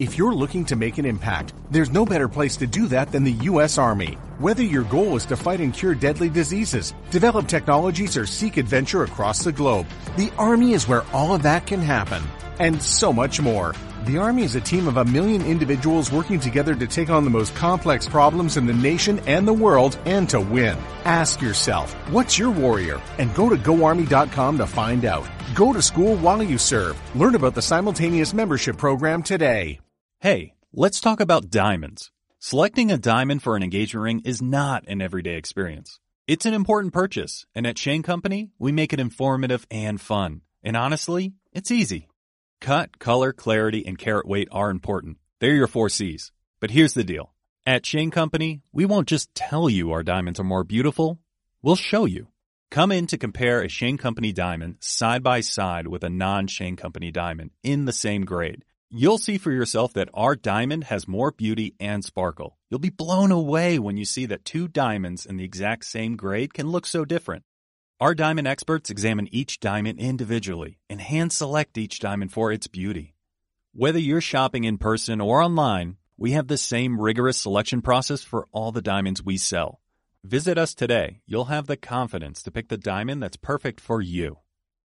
If you're looking to make an impact, there's no better place to do that than the U.S. Army. Whether your goal is to fight and cure deadly diseases, develop technologies, or seek adventure across the globe, the Army is where all of that can happen. And so much more. The Army is a team of a million individuals working together to take on the most complex problems in the nation and the world and to win. Ask yourself, what's your warrior? And go to goarmy.com to find out. Go to school while you serve. Learn about the simultaneous membership program today. Hey, let's talk about diamonds. Selecting a diamond for an engagement ring is not an everyday experience. It's an important purchase, and at Shane Company, we make it informative and fun. And honestly, it's easy. Cut, color, clarity, and carat weight are important. They're your four C's. But here's the deal. At Shane Company, we won't just tell you our diamonds are more beautiful, we'll show you. Come in to compare a Shane Company diamond side by side with a non Shane Company diamond in the same grade. You'll see for yourself that our diamond has more beauty and sparkle. You'll be blown away when you see that two diamonds in the exact same grade can look so different. Our diamond experts examine each diamond individually and hand select each diamond for its beauty. Whether you're shopping in person or online, we have the same rigorous selection process for all the diamonds we sell. Visit us today. You'll have the confidence to pick the diamond that's perfect for you.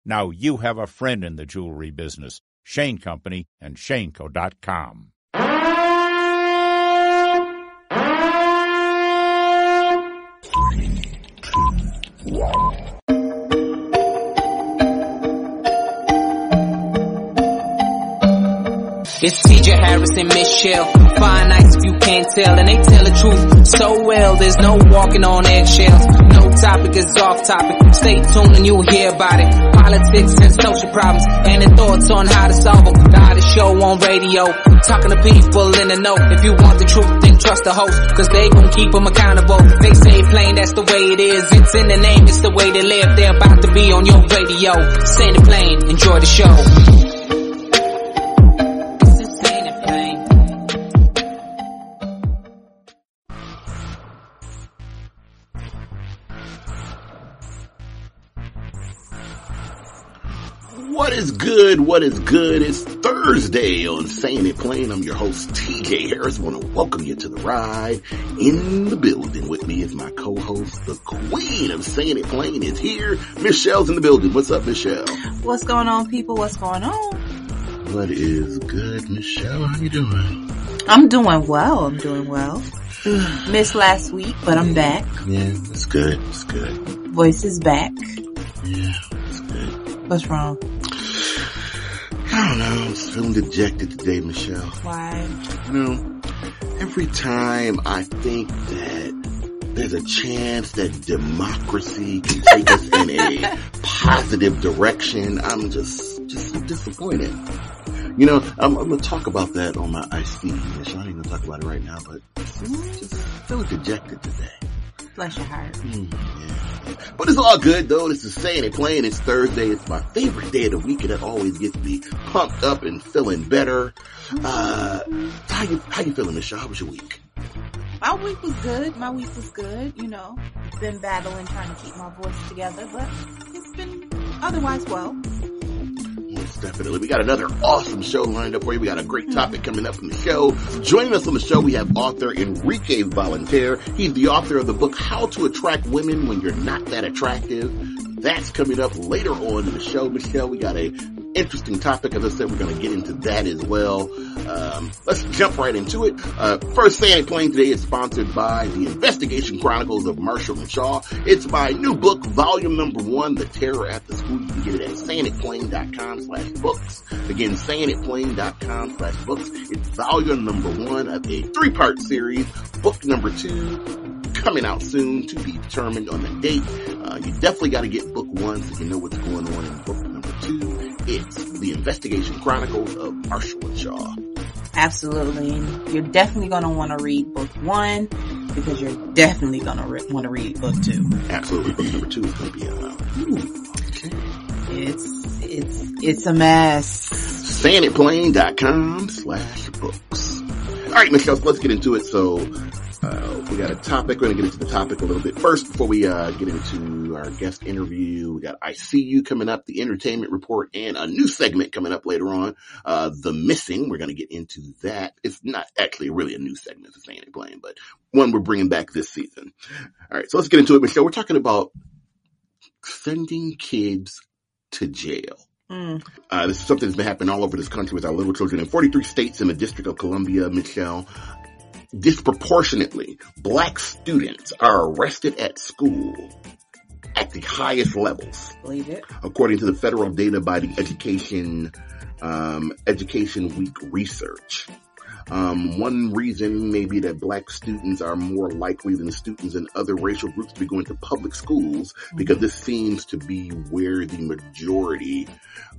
Now you have a friend in the jewelry business. Shane Company and ShaneCo.com. It's TJ Harris and Michelle. Fine nights if you can't tell, and they tell the truth so well. There's no walking on eggshells. No topic is off topic. Stay tuned and you'll hear about it. Politics and social problems, and the thoughts on how to solve them. The hottest show on radio, talking to people in the know. If you want the truth, then trust the host, cause they gon' keep them accountable. They say plain, that's the way it is. It's in the name, it's the way they live. They're about to be on your radio. Send it plain, enjoy the show. Is good? What is good? It's Thursday on Saying It Plain. I'm your host, TJ Harris. I want to welcome you to the ride. In the building with me is my co-host, the queen of Saying It Plain is here. Michelle's in the building. What's up, Michelle? What's going on, people? What's going on? What is good, Michelle? How you doing? I'm doing well. I'm doing well. Missed last week, but I'm back. Yeah, it's good. It's good. Voice is back. Yeah, it's good. What's wrong? I don't know. I'm feeling dejected today, Michelle. Why? You know, every time I think that there's a chance that democracy can take us in a positive direction, I'm just, just so disappointed. You know, I'm, I'm gonna talk about that on my tea. Michelle, I ain't gonna talk about it right now, but just, just feeling dejected today. Bless your heart. Mm, yeah. But it's all good though. This is saying it plain. It's Thursday. It's my favorite day of the week and it always gets me pumped up and feeling better. Uh, how you, how you feeling, Michelle? How was your week? My week was good. My week was good. You know, been battling trying to keep my voice together, but it's been otherwise well. Definitely. We got another awesome show lined up for you. We got a great topic coming up in the show. Joining us on the show, we have author Enrique Volunteer. He's the author of the book, How to Attract Women When You're Not That Attractive. That's coming up later on in the show. Michelle, we got a interesting topic. As I said, we're going to get into that as well. Um, let's jump right into it. Uh, first Saying It Plain today is sponsored by the Investigation Chronicles of Marshall and Shaw. It's my new book, volume number one, The Terror at the School. You can get it at sayingitplain.com slash books. Again, sayingitplain.com slash books. It's volume number one of a three-part series. Book number two coming out soon to be determined on the date. Uh, you definitely got to get book one so you know what's going on in book number It's the Investigation Chronicles of Marshall and Shaw. Absolutely. And you're definitely going to want to read book one. because you're definitely gonna re- want to read book two. Absolutely. Book number two is going to be uh, out. It's it's it's a mess. sayingitplain.com slash books. All right, Michelle, let's get into it. So, uh, we got a topic. We're going to get into the topic a little bit first before we, uh, get into our guest interview. We got I See You coming up, the entertainment report, and a new segment coming up later on. Uh, The Missing. We're going to get into that. It's not actually really a new segment, it's Saying It Plain, but one we're bringing back this season. All right, so let's get into it, Michelle. We're talking about sending kids to jail. Mm. Uh, this is something that's been happening all over this country with our little children in 43 states in the District of Columbia, Michelle. Disproportionately, black students are arrested at school at the highest levels, Believe it. according to the federal data by the Education, um, Education Week research. Um, one reason may be that black students are more likely than students in other racial groups to be going to public schools because this seems to be where the majority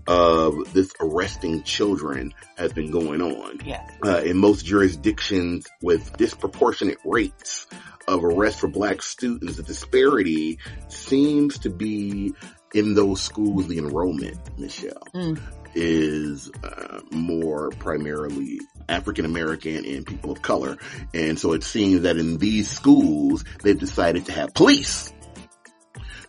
of this arresting children has been going on. Yes. Uh, in most jurisdictions with disproportionate rates of arrest for black students, the disparity seems to be in those schools, the enrollment, Michelle, Mm. Is uh, more primarily African American and people of color. And so it seems that in these schools, they've decided to have police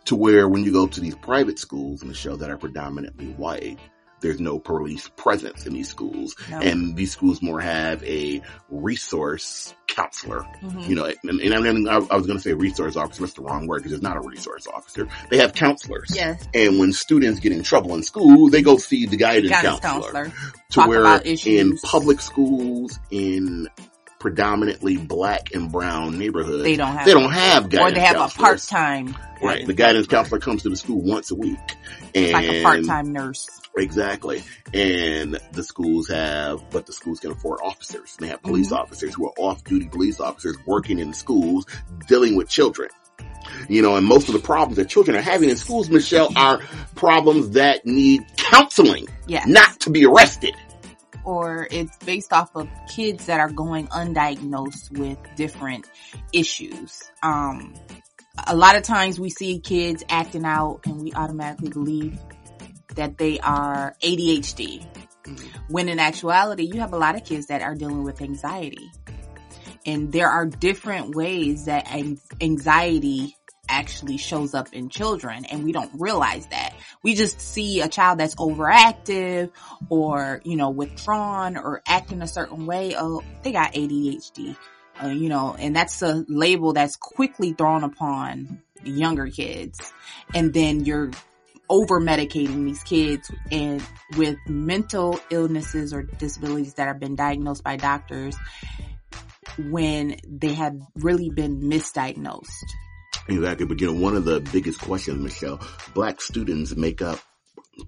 to where when you go to these private schools, Michelle, that are predominantly white, there's no police presence in these schools. No. And these schools more have a resource counselor. Mhm. You know, and, and I, mean, I, I was going to say resource officer. That's the wrong word because it's not a resource officer. They have counselors. Yes. And when students get in trouble in school, they go see the guidance, Guidance counselor. counselor. To Talk where in public schools, in predominantly black and brown neighborhoods, They don't have they don't have guidance or they have a part time. Right. The guidance counselor comes to the school once a week. And like a part time nurse. Exactly. And the schools have, but the schools can afford officers. They have police Mhm. officers who are off duty police officers working in schools dealing with children. You know, and most of the problems that children are having in schools, Michelle, are problems that need counseling, not to be arrested. Or it's based off of kids that are going undiagnosed with different issues. Um, a lot of times we see kids acting out and we automatically believe that they are ADHD. When in actuality, you have a lot of kids that are dealing with anxiety. And there are different ways that anxiety actually shows up in children and we don't realize that. We just see a child that's overactive or, you know, withdrawn or acting a certain way. Oh, they got ADHD. Uh, you know, and that's a label that's quickly thrown upon younger kids. And then you're over medicating these kids and with mental illnesses or disabilities that have been diagnosed by doctors when they have really been misdiagnosed. Exactly. But you know, one of the biggest questions, Michelle, black students make up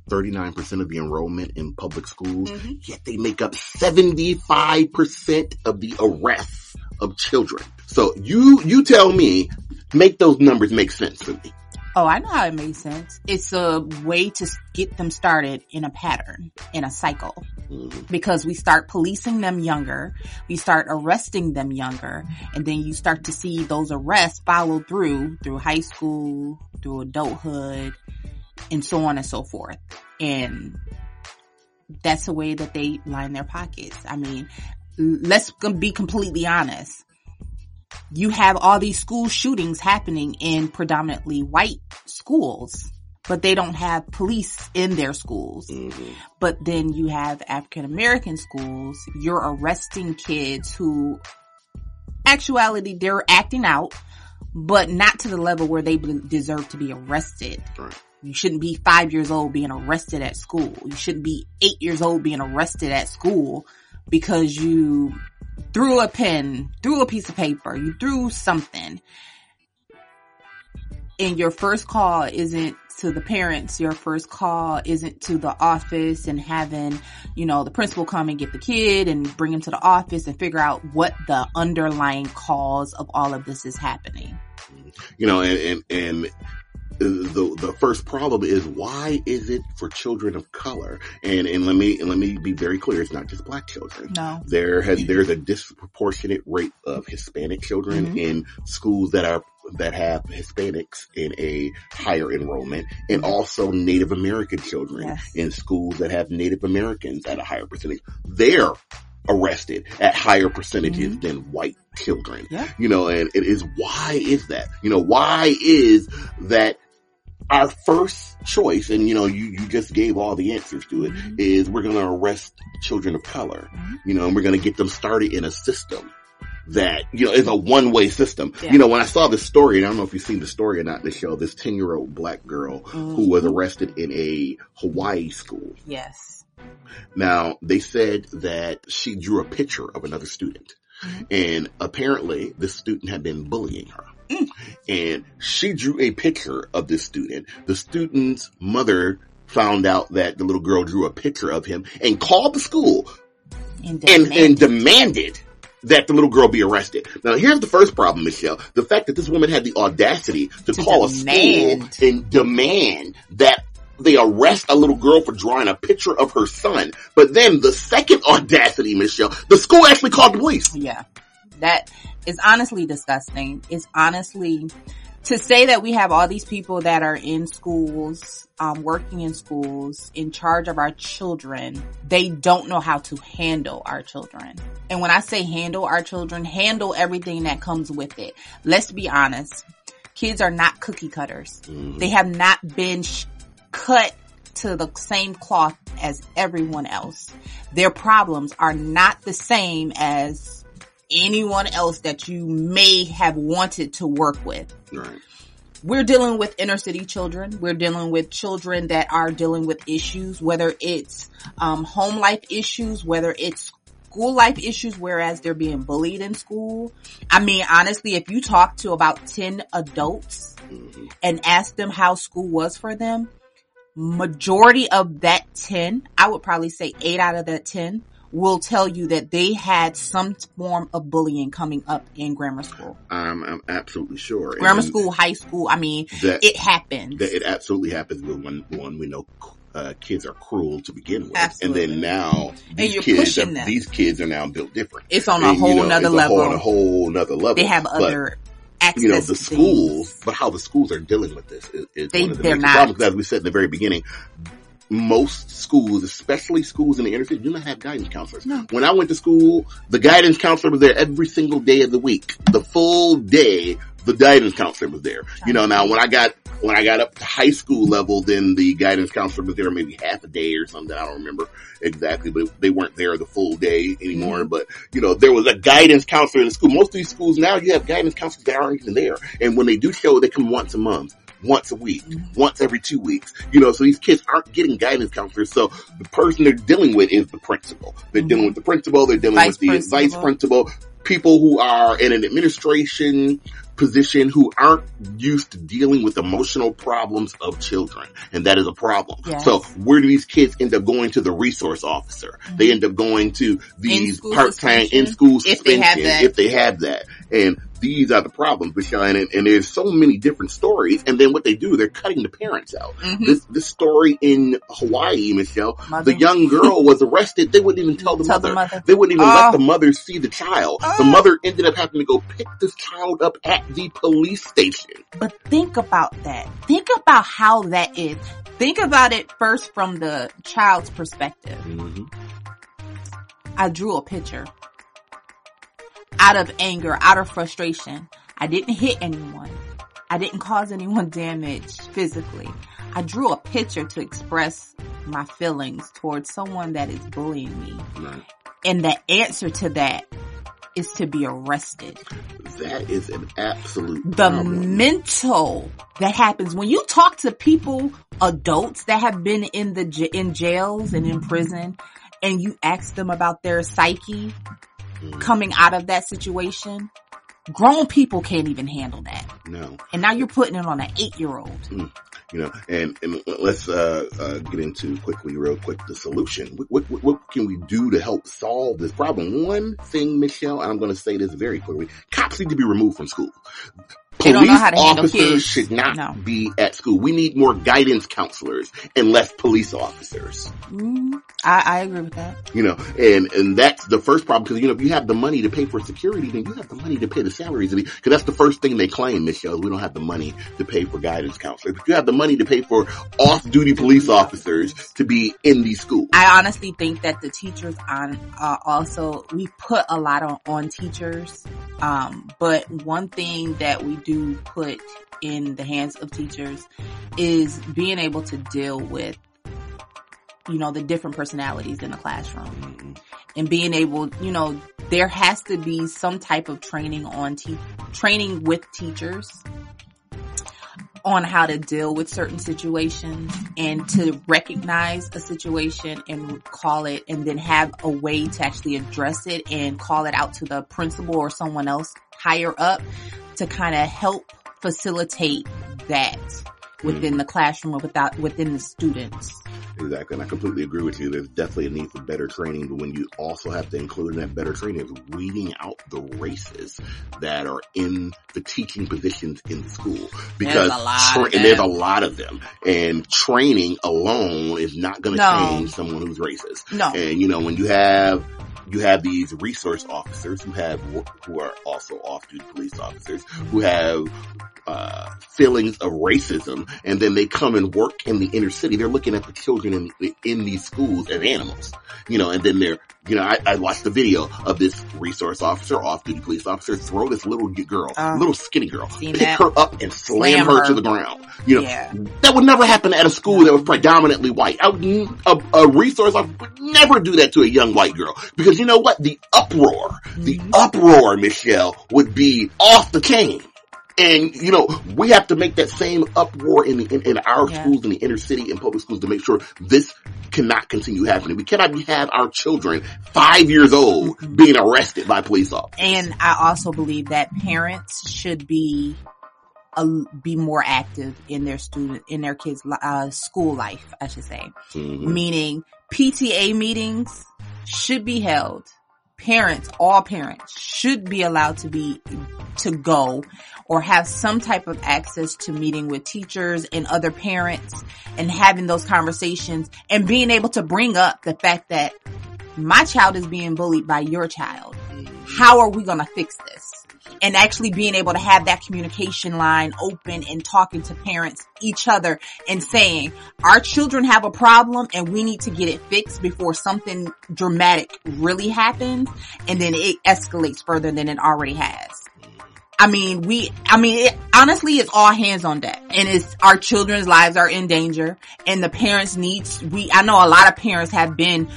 39% of the enrollment in public schools, mm-hmm. yet they make up 75% of the arrests of children. So you, you tell me, make those numbers make sense to me. Oh, I know how it makes sense. It's a way to get them started in a pattern, in a cycle. Mm. Because we start policing them younger, we start arresting them younger, and then you start to see those arrests follow through, through high school, through adulthood, and so on and so forth. And that's the way that they line their pockets. I mean, let's be completely honest you have all these school shootings happening in predominantly white schools, but they don't have police in their schools. Mm-hmm. But then you have African American schools, you're arresting kids who actuality they're acting out, but not to the level where they deserve to be arrested. Right. You shouldn't be five years old being arrested at school. You shouldn't be eight years old being arrested at school because you threw a pen, threw a piece of paper, you threw something. And your first call isn't to the parents, your first call isn't to the office and having, you know, the principal come and get the kid and bring him to the office and figure out what the underlying cause of all of this is happening. You know, and, and, and the the first problem is why is it for children of color? And and let me and let me be very clear, it's not just black children. No. There has there's a disproportionate rate of Hispanic children Mhm. in schools that are that have Hispanics in a higher enrollment and also Native American children Yes. in schools that have Native Americans at a higher percentage. They're arrested at higher percentages than white children. Yeah. You know, and it is why is that? You know, why is that our first choice, and you know, you, you just gave all the answers to it, mm-hmm. is we're going to arrest children of color, mm-hmm. you know, and we're going to get them started in a system that, you know, is a one-way system. Yeah. You know, when I saw this story, and I don't know if you've seen the story or not, the show, this 10-year-old black girl who was mm-hmm. arrested in a Hawaii school. Yes. Now, they said that she drew a picture of another student. And apparently this student had been bullying her. Mm. And she drew a picture of this student. The student's mother found out that the little girl drew a picture of him and called the school And, and, and demanded. demanded that the little girl be arrested. Now here's the first problem, Michelle. The fact that this woman had the audacity to, To call demand. a school and demand that they arrest a little girl for drawing a picture of her son. But then the second audacity, Michelle, the school actually called the police. Yeah. That is honestly disgusting. It's honestly to say that we have all these people that are in schools, um, working in schools, in charge of our children. They don't know how to handle our children. And when I say handle our children, handle everything that comes with it. Let's be honest. Kids are not cookie cutters. They have not been sh- cut to the same cloth as everyone else. Their problems are not the same as anyone else that you may have wanted to work with. Right. We're dealing with inner city children. We're dealing with children that are dealing with issues, whether it's um, home life issues, whether it's school life issues, whereas they're being bullied in school. I mean, honestly, if you talk to about 10 adults and ask them how school was for them, majority of that 10, I would probably say 8 out of that 10 will tell you that they had some form of bullying coming up in grammar school. I'm, I'm absolutely sure. Grammar And school, high school, I mean, That- it happens. That it absolutely happens with one, one we know uh, kids are cruel to begin with. Absolutely. And then now these kids are, them. these kids are now built different. It's on a And, you whole know, nother a level. whole- on a whole nother level. they have But, other access you know, the things. schools, but how the schools are dealing with this is, is They- one of the they're not. problems. As we said in the very beginning, most schools, especially schools in the inner city, do not have guidance counselors. When I went to school, the guidance counselor was there every single day of the week. The full day, the guidance counselor was there. You know, now when I got, when I got up to high school level, then the guidance counselor was there maybe half a day or something. I don't remember exactly, but they weren't there the full day anymore. Mm-hmm. But, you know, there was a guidance counselor in the school. Most of these schools now, you have guidance counselors that aren't even there. And when they do show, they come once a month once a week, Mm-hmm. once every two weeks. You know, so these kids aren't getting guidance counselors. So the person they're dealing with is the principal. They're dealing with the principal. They're dealing Mm-hmm. Vice with the principal. vice principal. People who are in an administration position who aren't used to dealing with emotional problems of children. And that is a problem. Yes. So where do these kids end up going to the resource officer? They end up going to these Mm-hmm. Part-time in-school if they have suspension that. if they have that. And these are the problems, Michelle. And, and there's so many different stories. And then what they do, they're cutting the parents out. Mhm. This this story in Hawaii, Michelle, Mother. the young girl was arrested. They wouldn't even tell the, Tell mother. the mother. They wouldn't even Oh. let the mother see the child. The Oh. mother ended up having to go pick this child up at the police station. But think about that. Think about how that is. Think about it first from the child's perspective. I drew a picture out of anger, out of frustration. I didn't hit anyone. I didn't cause anyone damage physically. I drew a picture to express my feelings towards someone that is bullying me. And the answer to that is to be arrested. That is an absolute The problem. mental that happens when you talk to people, adults that have been in the in jails and in prison, and you ask them about their psyche coming out of that situation. Grown people can't even handle that, no. and now you're putting it on an eight year old. you know, and, and let's uh, uh, get into quickly, real quick, the solution. What, what, what can we do to help solve this problem? One thing, Michelle, and I'm going to say this very quickly: cops need to be removed from school. They don't know Police how to handle officers kids. should not No. be at school. We need more guidance counselors and less police officers. Mm, I, I agree with that. You know, and, and that's the first problem because, you know, if you have the money to pay for security, then you have the money to pay the salaries. Because that's the first thing they claim, Michelle, is we don't have the money to pay for guidance counselors. But you have the money to pay for off-duty police officers to be in these schools. I honestly think that the teachers on uh, also we put a lot on, on teachers, um, but one thing that we do put in the hands of teachers is being able to deal with you know the different personalities in the classroom. Mm-hmm. And being able you know there has to be some type of training on te- training with teachers on how to deal with certain situations and to recognize a situation and call it and then have a way to actually address it and call it out to the principal or someone else higher up to kind of help facilitate that within mm-hmm. the classroom or without within the students. Exactly. And I completely agree with you. There's definitely a need for better training, but when you also have to include in that better training is weeding out the races that are in the teaching positions in school. Because There's a lot of and there's a lot of them. And training alone is not going to No. change someone who's racist. No. And you know, when you have you have these resource officers who have who are also off-duty police officers who have uh, feelings of racism, and then they come and work in the inner city. They're looking at the children in in these schools as animals, you know. And then they're, you know, I, I watched the video of this resource officer, off-duty police officer, throw this little girl, Uh, little skinny girl, pick that. her up and slam, Slam her, her. to the ground. You know, Yeah. that would never happen at a school that was predominantly white. I would, a, a resource officer would never do that to a young white girl because you know what? The uproar, the Mm-hmm. uproar, Michelle, would be off the chain. And you know, we have to make that same uproar in the in, in our Yeah. schools, in the inner city, and public schools to make sure this cannot continue happening. We cannot have our children five years old Mm-hmm. being arrested by police officers. And I also believe that parents should be a, be more active in their student in their kids' uh, school life. I should say, Mhm. meaning PTA meetings should be held. Parents, all parents, should be allowed to be to go or have some type of access to meeting with teachers and other parents and having those conversations and being able to bring up the fact that my child is being bullied by your child. How are we going to fix this? And actually being able to have that communication line open and talking to parents, each other and saying, our children have a problem and we need to get it fixed before something dramatic really happens. And then it escalates further than it already has. I mean, we, I mean, it, honestly, it's all hands on deck and it's our children's lives are in danger and the parents needs, we, I know a lot of parents have been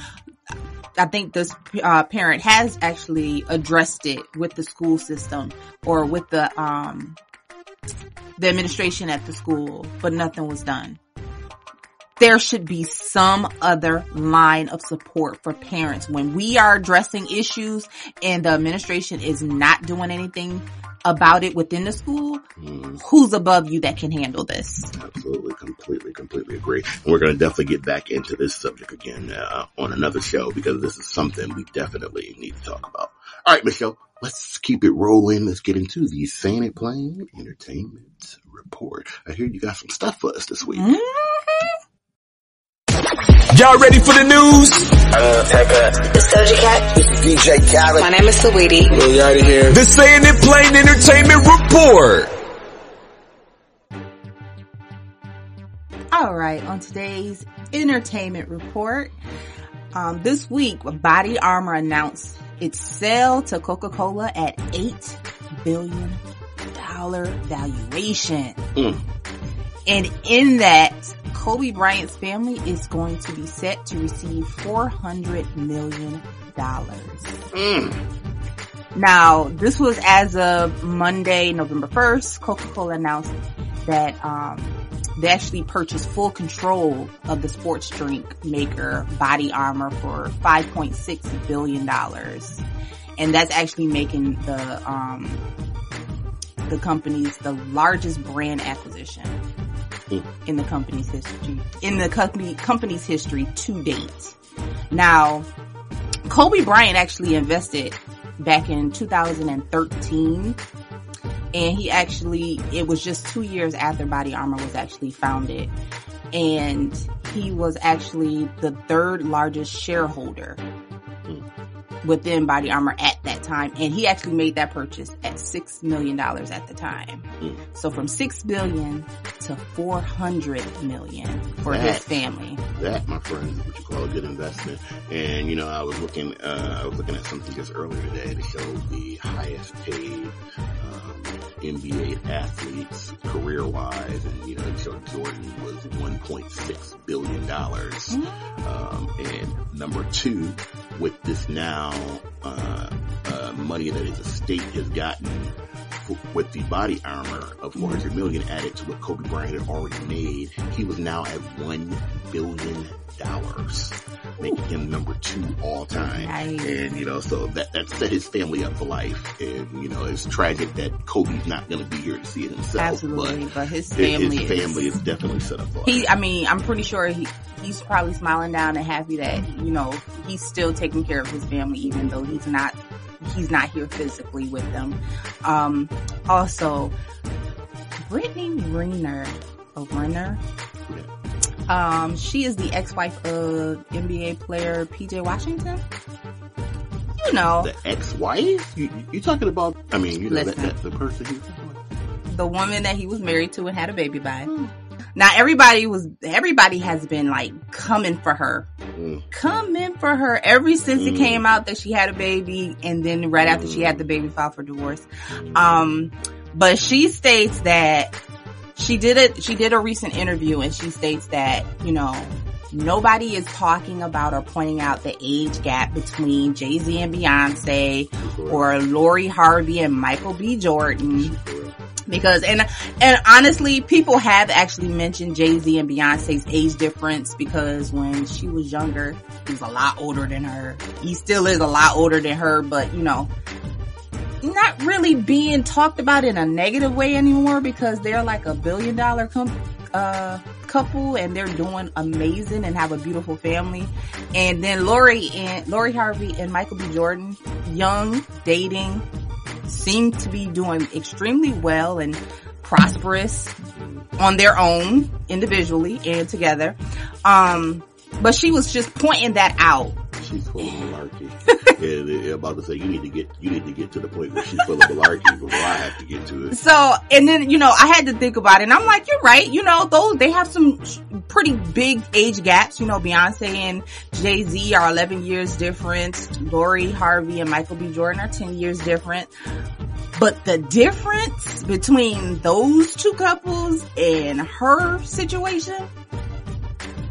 I think this uh, parent has actually addressed it with the school system or with the um the administration at the school, but nothing was done. There should be some other line of support for parents when we are addressing issues and the administration is not doing anything about it within the school. Who's above you that can handle this? Absolutely, completely, completely agree. And we're going to definitely get back into this subject again uh, on another show because this is something we definitely need to talk about. All right, Michelle, let's keep it rolling. Let's get into the It Plain Entertainment Report. I hear you got some stuff for us this week. Y'all ready for the news? It's Doja Cat. This is DJ Khaled. My name is Saweetie. Lil Yachty here. The Saying It Plain Entertainment Report. All right, on today's entertainment report, um, this week, Body Armor announced its sale to Coca-Cola at eight billion dollar valuation, Mm. and in that, Kobe Bryant's family is going to be set to receive four hundred million dollars. Mm. Now, this was as of Monday, November 1st. Coca-Cola announced that, um, they actually purchased full control of the sports drink maker Body Armor for $5.6 billion. And that's actually making the, um, the company's the largest brand acquisition in the company's history, in the company, company's history to date. Now, Kobe Bryant actually invested back in 2013 and he actually it was just two years after Body Armor was actually founded, and he was actually the third largest shareholder hmm. Within Body Armor at that time, and he actually made that purchase at six million dollars at the time. Mm. So from six billion to four hundred million for his family. That, my friend, is what you call a good investment. And you know, I was looking, uh, I was looking at something just earlier today that showed the highest paid um, NBA athletes career wise, and you know, it showed Jordan was 1.6 billion dollars, um, and number two with this now uh, uh, money that his estate has gotten with the body armor of 400 million added to what Kobe Bryant had already made, he was now at one billion dollars, making him number two all time. Nice. And you know, so that that set his family up for life. And you know, it's tragic that Kobe's not going to be here to see it himself. Absolutely, but his family his is- family is definitely set up for life. He, I mean, I'm pretty sure he, he's probably smiling down and happy that, you know, he's still taking care of his family even though he's not, he's not here physically with them. Um, also, Brittany Renner, or Renner, um, she is the ex-wife of NBA player PJ Washington. You know, the ex-wife? You, you talking about? I mean, you know that, Listen. that the person. He, the woman that he was married to and had a baby by. Now everybody was, everybody has been like coming for her. Coming for her ever since it Mm. came out that she had a baby and then right after she had the baby filed for divorce. Um, but she states that she did it, she did a recent interview and she states that, you know, nobody is talking about or pointing out the age gap between Jay-Z and Beyonce or Lori Harvey and Michael B. Jordan. Because and and honestly, people have actually mentioned Jay Z and Beyonce's age difference because when she was younger, he was a lot older than her. He still is a lot older than her, but you know, not really being talked about in a negative way anymore because they're like a billion dollar uh, couple and they're doing amazing and have a beautiful family. And then Lori and Lori Harvey and Michael B. Jordan, young, dating, seem to be doing extremely well and prosperous on their own individually and together. Um, but she was just pointing that out. She's full of malarkey. and they're about to say you need to get you need to get to the point where she's full of malarkey before I have to get to it. So, and then, you know, I had to think about it and I'm like, you're right. You know, those, they have some pretty big age gaps. You know, Beyonce and Jay-Z are 11 years different. Lori Harvey and Michael B. Jordan are 10 years different. But the difference between those two couples and her situation,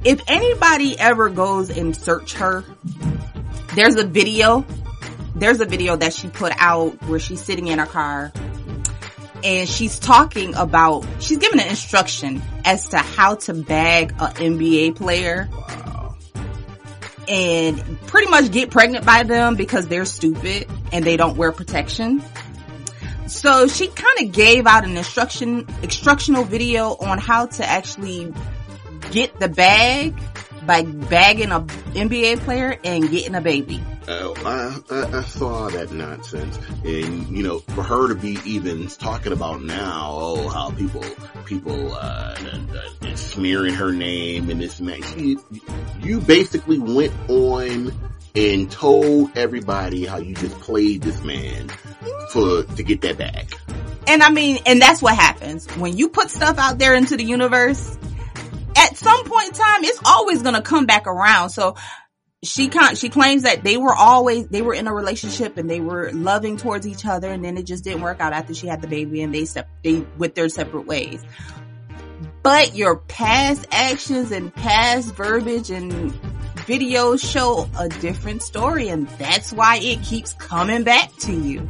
if anybody ever goes and search her, there's a video, there's a video that she put out where she's sitting in her car and she's talking about, she's giving an instruction as to how to bag a NBA player. And pretty much get pregnant by them because they're stupid and they don't wear protection. So she kind of gave out an instruction, instructional video on how to actually get the bag by bagging a NBA player and getting a baby. Uh, I, I, I saw that nonsense, and you know, for her to be even talking about now, oh, how people, people, uh, uh, smearing her name and this, and that. She, you basically went on and told everybody how you just played this man for to get that bag. And I mean, and that's what happens when you put stuff out there into the universe. At some point in time, it's always going to come back around. So she con- she claims that they were always they were in a relationship and they were loving towards each other, and then it just didn't work out after she had the baby, and they sep- they went their separate ways. But your past actions and past verbiage and videos show a different story, and that's why it keeps coming back to you.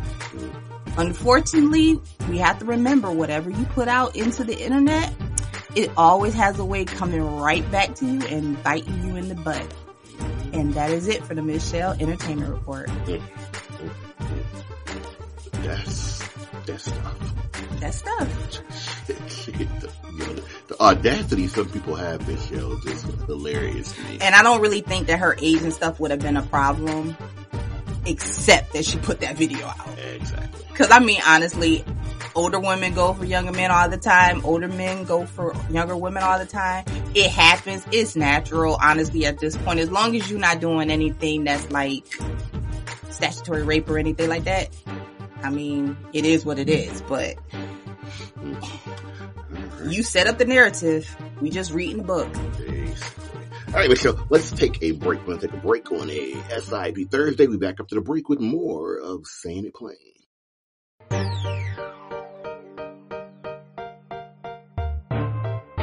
Unfortunately, we have to remember whatever you put out into the internet, it always has a way coming right back to you and biting you in the butt. And that is it for the Michelle Entertainment Report. That's that's stuff. That stuff. the, you know, the, the audacity some people have, Michelle, just hilarious to me. And I don't really think that her age and stuff would have been a problem, except that she put that video out. Exactly. Cause I mean, honestly, older women go for younger men all the time. Older men go for younger women all the time. It happens. It's natural, honestly, at this point. As long as you're not doing anything that's like statutory rape or anything like that. I mean, it is what it is, but you set up the narrative. We just reading the book. All right, Michelle, let's take a break. We're going to take a break on a SIP Thursday. We back up to the break with more of Saying It Plain.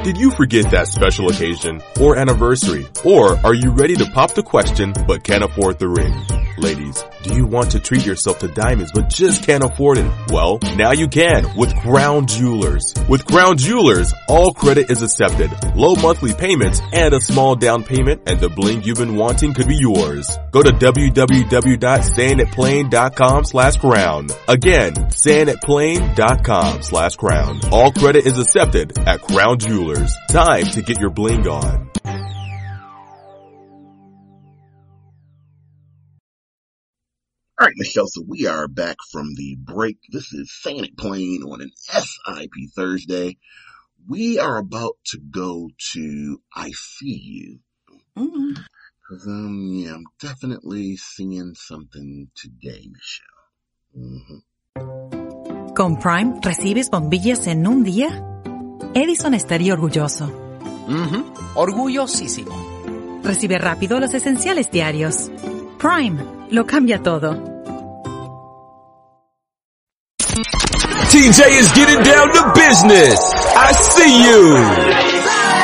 Did you forget that special occasion or anniversary? Or are you ready to pop the question but can't afford the ring? Ladies, do you want to treat yourself to diamonds but just can't afford it? Well, now you can with Crown Jewelers. With Crown Jewelers, all credit is accepted, low monthly payments, and a small down payment, and the bling you've been wanting could be yours. Go to www.sayingitplain.com slash crown. Again, sayingitplain.com slash crown. All credit is accepted at Crown Jewelers. Time to get your bling on. All right, Michelle, so we are back from the break. This is Saying It Plain on an SIP Thursday. We are about to go to I See You. Mm-hmm. Cause, um, yeah, I'm definitely seeing something today, Michelle. Mm-hmm. Con Prime recibes bombillas en un día. Edison estaría orgulloso. Mhm. Orgullosísimo. Recibe rápido los esenciales diarios. Prime lo cambia todo. TJ is getting down to business. I see you.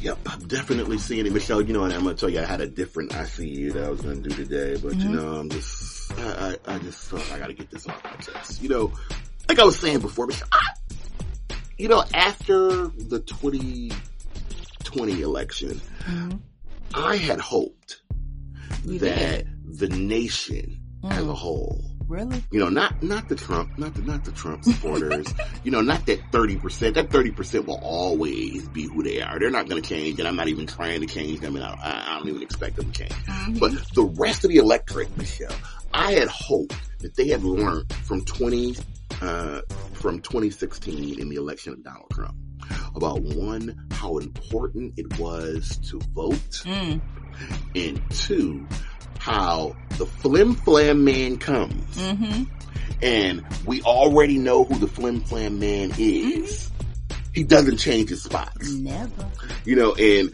Yep, I'm definitely seeing it, Michelle. You know, and I'm gonna tell you, I had a different I see you that I was gonna do today, but you Mhm. know, I'm just, I, I, I just felt I gotta get this off my chest. You know, like I was saying before, Michelle, I, you know, after the 2020 election, mm-hmm. I had hoped You that the nation mm. as a whole Really? you know, not not the Trump, not the not the Trump supporters. you know, not that thirty percent. That thirty percent will always be who they are. They're not going to change, and I'm not even trying to change them. And I, I don't even expect them to change. Mm-hmm. But the rest of the electorate, Michelle, I had hoped that they had learned from twenty uh, from 2016 in the election of Donald Trump about one how important it was to vote, Mm. and two how the flim flam man comes Mm-hmm. and we already know who the flim flam man is. He doesn't change his spots. Never. You know, and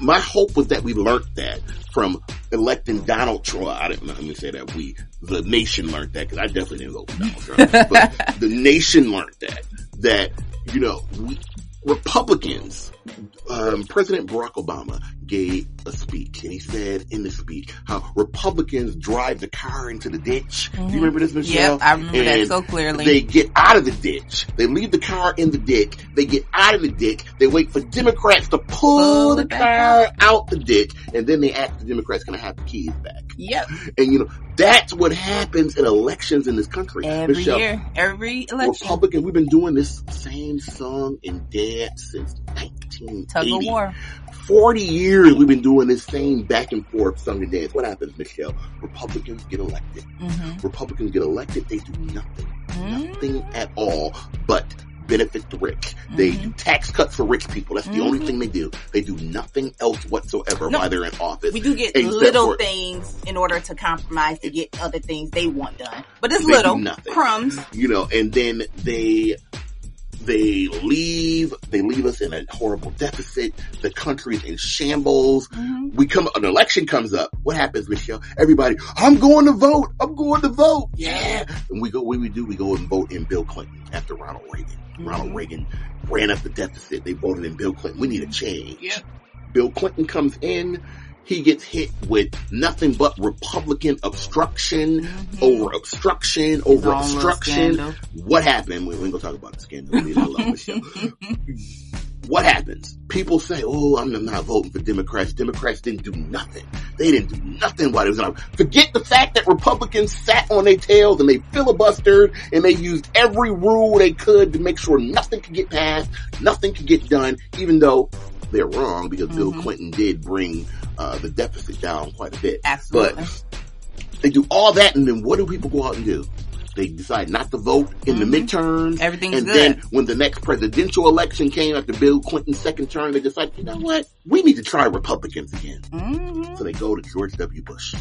my hope was that we learned that from electing Donald Trump. I didn't let me say that we, the nation learned that because I definitely didn't vote for Donald Trump, but the nation learned that, that, you know, we, Republicans, um, President Barack Obama gave a speech and he said in the speech how Republicans drive the car into the ditch. Do Mhm. you remember this, Michelle? Yep, I remember that so clearly. They get out of the ditch. They leave the car in the ditch. They get out of the ditch. They wait for Democrats to pull the car out the ditch and then they ask the Democrats, can I have the keys back? Yep. And you know, that's what happens in elections in this country. Every Michelle, year, every election. Republican, we've been doing this same song and dance since 1980. Tug of war. 40 years we've been doing this same back and forth song and dance. What happens, Michelle? Republicans get elected. Mm-hmm. Republicans get elected, they do nothing. Mm-hmm. Nothing at all but benefit the rich. They mm-hmm. do tax cuts for rich people. That's the only mm-hmm. thing they do. They do nothing else whatsoever No. while they're in office. We do get little things in order to compromise to get other things they want done. But it's little crumbs. you know, and then they they leave they leave us in a horrible deficit. The country's in shambles. Mm-hmm. We come an election comes up. What happens, Michelle? Everybody, I'm going to vote. I'm going to vote. Yeah. And we go what we do, we go and vote in Bill Clinton after Ronald Reagan. Ronald Reagan ran up the deficit. They voted in Bill Clinton. We need a change. Bill Clinton comes in. He gets hit with nothing but Republican obstruction over obstruction over obstruction. What happened? We, we ain't gonna talk about the scandal. Leave it alone, Michelle. what happens? People say, "Oh, I'm not voting for Democrats." Democrats didn't do nothing. They didn't do nothing while they was on. Forget the fact that Republicans sat on their tails and they filibustered and they used every rule they could to make sure nothing could get passed, nothing could get done, even though they're wrong because Bill Mhm. Clinton did bring uh, the deficit down quite a bit. Absolutely. But they do all that, and then what do people go out and do? They decide not to vote in the midterms. Mm-hmm. Everything's and good. then when the next presidential election came after Bill Clinton's second term, they decided, you know what? We need to try Republicans again. Mm-hmm. So they go to George W. Bush.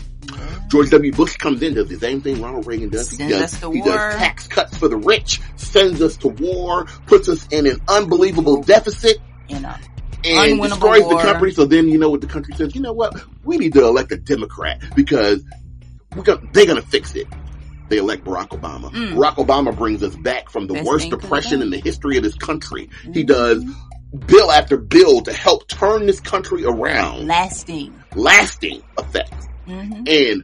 George W. Bush comes in, does the same thing Ronald Reagan does. He does, he war. does tax cuts for the rich, sends us to war, puts us in an unbelievable deficit, You know. And Unwinnable destroys war. the country. So then you know what the country says. You know what? We need to elect a Democrat because we're they're going to fix it. They elect Barack Obama. Mm. Barack Obama brings us back from the Best worst depression in the history of this country. He does bill after bill to help turn this country around, Lasting. lasting effects. hmm And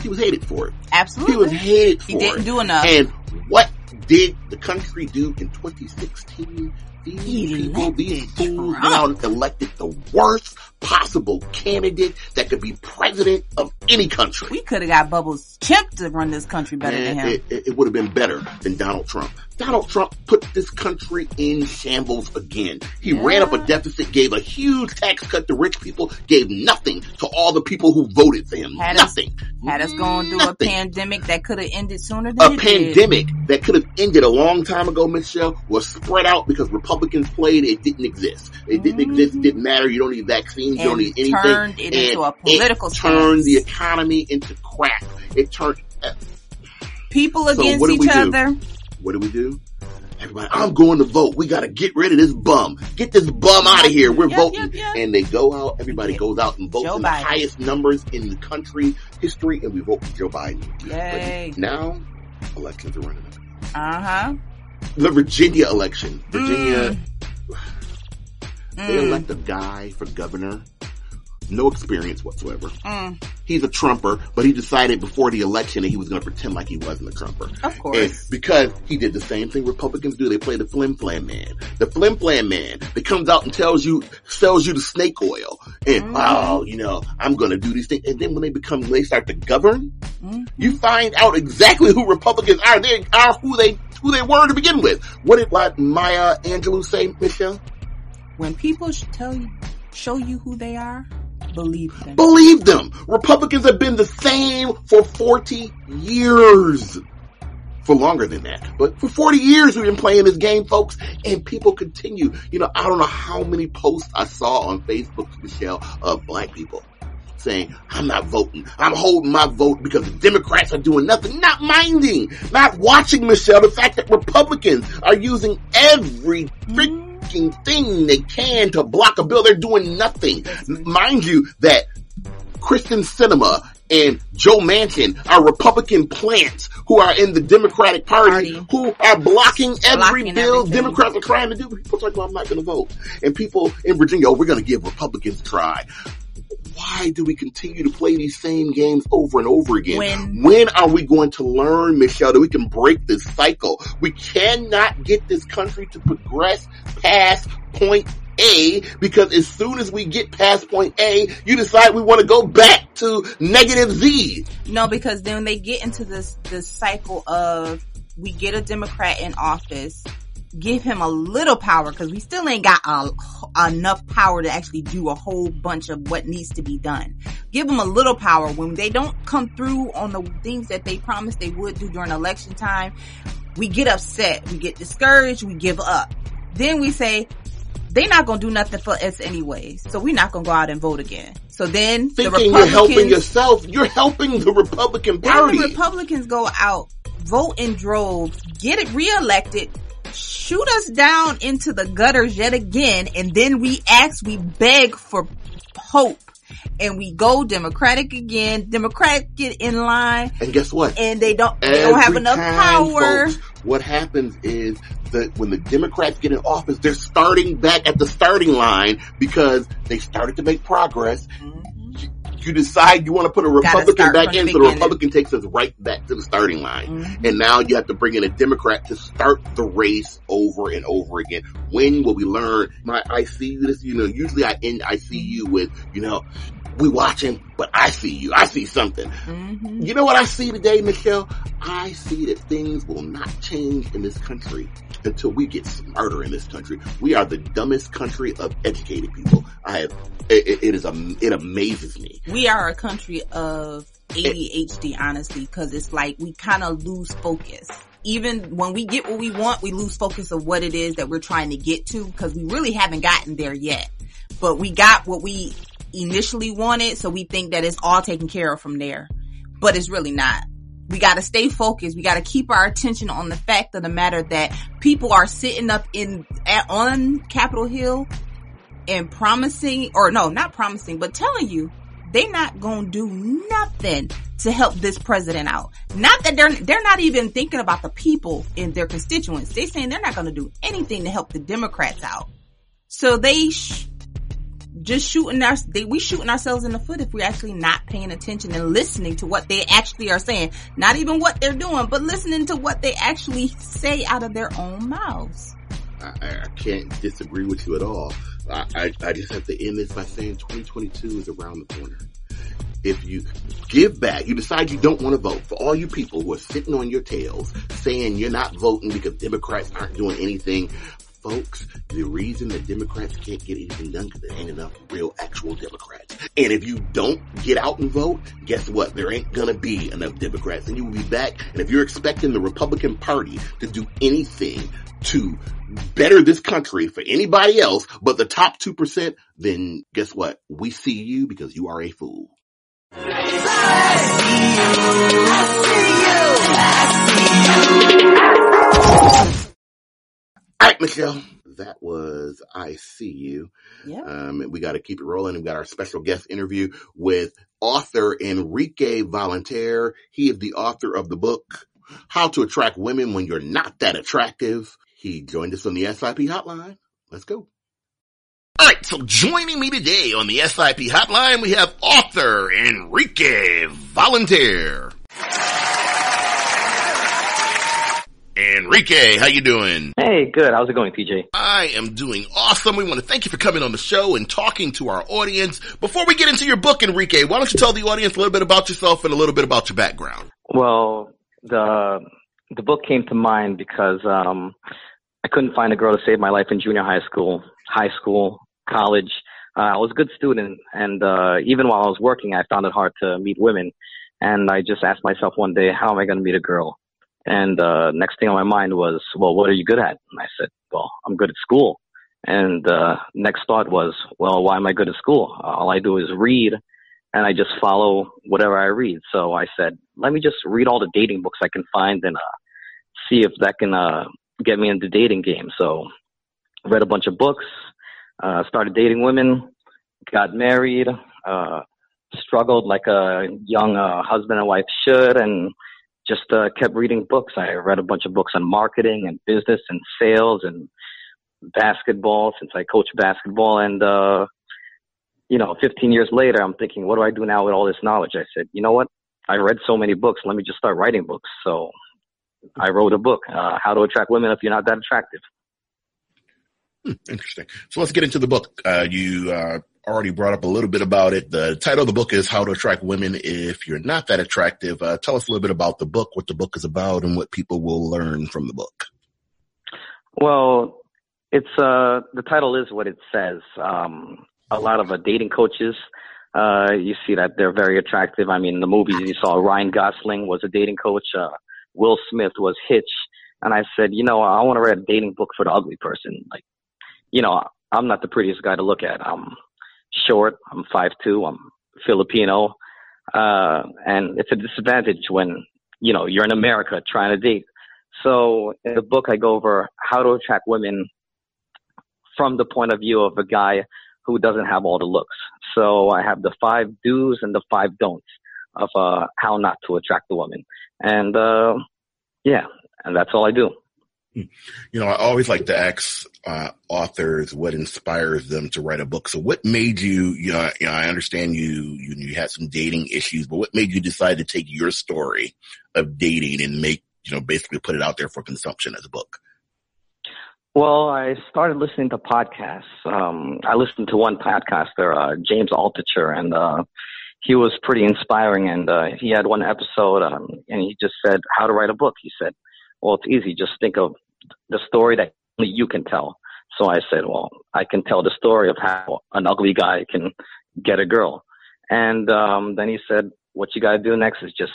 he was hated for it. Absolutely. He was hated for He didn't it. do enough. And what did the country do in 2016? These He people, these fools now elected the worst possible candidate that could be president of any country. We could have got Bubbles Chimp to run this country better than him. it, it would have been better than Donald Trump. Donald Trump put this country in shambles again. He ran up a deficit, gave a huge tax cut to rich people, gave nothing to all the people who voted for him. Had us- nothing. Had us going through a pandemic that could have ended sooner than a it did. pandemic that could have ended a long time ago, Michelle, was spread out because Republicans played it didn't exist. It didn't exist, it didn't mm-hmm. matter. You don't need vaccines, you don't need anything. turned it into a political it turned the economy into crap. It turned, uh, People against do each other. What do we do? Everybody, I'm going to vote. We got to get rid of this bum. Get this bum out of here. We're Yep, voting. yep, yep. And they go out. Everybody goes out and votes Joe in Biden. the highest numbers in the country history, and we vote for Joe Biden. Yay. But now, elections are running up. Uh huh. The Virginia election. Virginia, they Mm. elect a guy for governor. No experience whatsoever. Mm. He's a Trumper, but he decided before the election that he was going to pretend like he wasn't a Trumper. Of course. And because he did the same thing Republicans do, they play the flim flam man. The flim flam man that comes out and tells you, sells you the snake oil. And, Mm. oh, you know, I'm going to do these things. And then when they become, they start to govern, Mm. you find out exactly who Republicans are. They are who they, who they were to begin with. What did like Maya Angelou say, Michelle? When people tell you, show you who they are, believe them. Believe them. Republicans have been the same for 40 years. For longer than that. But for 40 years we've been playing this game, folks, and people continue. You know, I don't know how many posts I saw on Facebook, Michelle, of black people saying, I'm not voting. I'm holding my vote because the Democrats are doing nothing, not minding, not watching, Michelle, the fact that Republicans are using every freaking thing they can to block a bill. They're doing nothing. Mind you that Kyrsten Sinema and Joe Manchin are Republican plants who are in the Democratic Party, who are blocking every Blocking bill everything. Democrats are trying to do. People talk about I'm not going to vote. And people in Virginia, oh, we're going to give Republicans a try. Why do we continue to play these same games over and over again? When- when are we going to learn, Michelle, that we can break this cycle? We cannot get this country to progress past point A because as soon as we get past point A, you decide we want to go back to negative Z. No, because then they get into this this cycle of we get a Democrat in office, give him a little power because we still ain't got a, enough power to actually do a whole bunch of what needs to be done. Give them a little power when they don't come through on the things that they promised they would do during election time. We get upset, we get discouraged, we give up. Then we say they're not gonna do nothing for us anyways, so we're not gonna go out and vote again. So then the Thinking you're helping yourself, you're helping the Republican then Party. the Republicans go out, vote in droves, get it reelected, shoot us down into the gutters yet again, and then we ask, we beg for hope. And we go Democratic again. Democrats get in line, and guess what? and they don't. They don't have enough time, power. folks, what happens is that when the Democrats get in office, they're starting back at the starting line because they started to make progress. You, you decide you want to put a Republican back in, so the. Republican takes us right back to the starting line. Mhm. And now you have to bring in a Democrat to start the race over and over again. When will we learn? My, I see this, you know, usually I end, I see you with, you know, we watching, but I see you. I see something. Mm-hmm. You know what I see today, Michelle? I see that things will not change in this country until we get smarter in this country. We are the dumbest country of educated people. I have, it, it is, a, it amazes me. We are a country of ADHD, honestly, because it's like we kind of lose focus. Even when we get what we want, we lose focus of what it is that we're trying to get to because we really haven't gotten there yet. But we got what we initially wanted, so we think that it's all taken care of from there. But it's really not. We gotta stay focused. We gotta keep our attention on the fact of the matter that people are sitting up in, at, on Capitol Hill and promising, or no, not promising, but telling you they're not gonna do nothing to help this president out. Not that they're, they're not even thinking about the people in their constituents. They're saying they're not gonna do anything to help the Democrats out. So they sh- just shooting our, they, we shooting ourselves in the foot if we're actually not paying attention and listening to what they actually are saying. Not even what they're doing, but listening to what they actually say out of their own mouths. I, I can't disagree with you at all. I, I, I just have to end this by saying 2022 is around the corner. If you give back, you decide you don't want to vote for all you people who are sitting on your tails saying you're not voting because Democrats aren't doing anything. Folks, the reason that Democrats can't get anything done because there ain't enough real actual Democrats. And if you don't get out and vote, guess what? There ain't gonna be enough Democrats and you will be back. And if you're expecting the Republican party to do anything to better this country for anybody else but the top 2%, then guess what? We see you because you are a fool. All right, Michelle. That was I See You. Yeah. Um, we got to keep it rolling. We got our special guest interview with author Enrique Voltaire. He is the author of the book, How to Attract Women When You're Not That Attractive. He joined us on the SIP hotline. Let's go. All right, so joining me today on the SIP hotline, we have author Enrique Voltaire. Enrique, how you doing? Hey, good. How's it going, TJ? I am doing awesome. We want to thank you for coming on the show and talking to our audience. Before we get into your book, Enrique, why don't you tell the audience a little bit about yourself and a little bit about your background? Well, the the book came to mind because um, I couldn't find a girl to save my life in junior high school, high school, college. Uh, I was a good student, and uh, even while I was working, I found it hard to meet women. And I just asked myself one day, how am I going to meet a girl? And uh, next thing on my mind was, well, what are you good at? And I said, well, I'm good at school. And uh, next thought was, well, why am I good at school? All I do is read, and I just follow whatever I read. So I said, let me just read all the dating books I can find and uh, see if that can uh, get me into dating game. So read a bunch of books, uh, started dating women, got married, uh, struggled like a young uh, husband and wife should, and just uh, kept reading books. I read a bunch of books on marketing and business and sales and basketball since I coach basketball. And, uh, you know, 15 years later, I'm thinking, what do I do now with all this knowledge? I said, you know what? I read so many books. Let me just start writing books. So I wrote a book, uh, How to Attract Women If You're Not That Attractive. Hmm, interesting. So let's get into the book. Uh, you uh, already brought up a little bit about it. The title of the book is How to Attract Women If You're Not That Attractive. Uh, tell us a little bit about the book, what the book is about, and what people will learn from the book. Well, it's uh, the title is what it says. Um, a lot of uh, dating coaches, uh, you see that they're very attractive. I mean, in the movies you saw, Ryan Gosling was a dating coach. Uh, Will Smith was Hitch. And I said, you know, I want to write a dating book for the ugly person. Like, you know, I'm not the prettiest guy to look at. I'm short. I'm five two. I'm Filipino, uh, and it's a disadvantage when you know you're in America trying to date. So in the book, I go over how to attract women from the point of view of a guy who doesn't have all the looks. So I have the five do's and the five don'ts of uh, how not to attract the woman, and uh, yeah, and that's all I do. You know, I always like to ask uh, authors what inspires them to write a book. So, what made you? You know, you know, I understand you, you you had some dating issues, but what made you decide to take your story of dating and make you know basically put it out there for consumption as a book? Well, I started listening to podcasts. Um, I listened to one podcaster, uh, James Altucher, and uh, he was pretty inspiring, and uh, he had one episode, um, and he just said how to write a book. He said, "Well, it's easy. Just think of the story that only you can tell." So I said, "Well, I can tell the story of how an ugly guy can get a girl." And um, then he said, "What you got to do next is just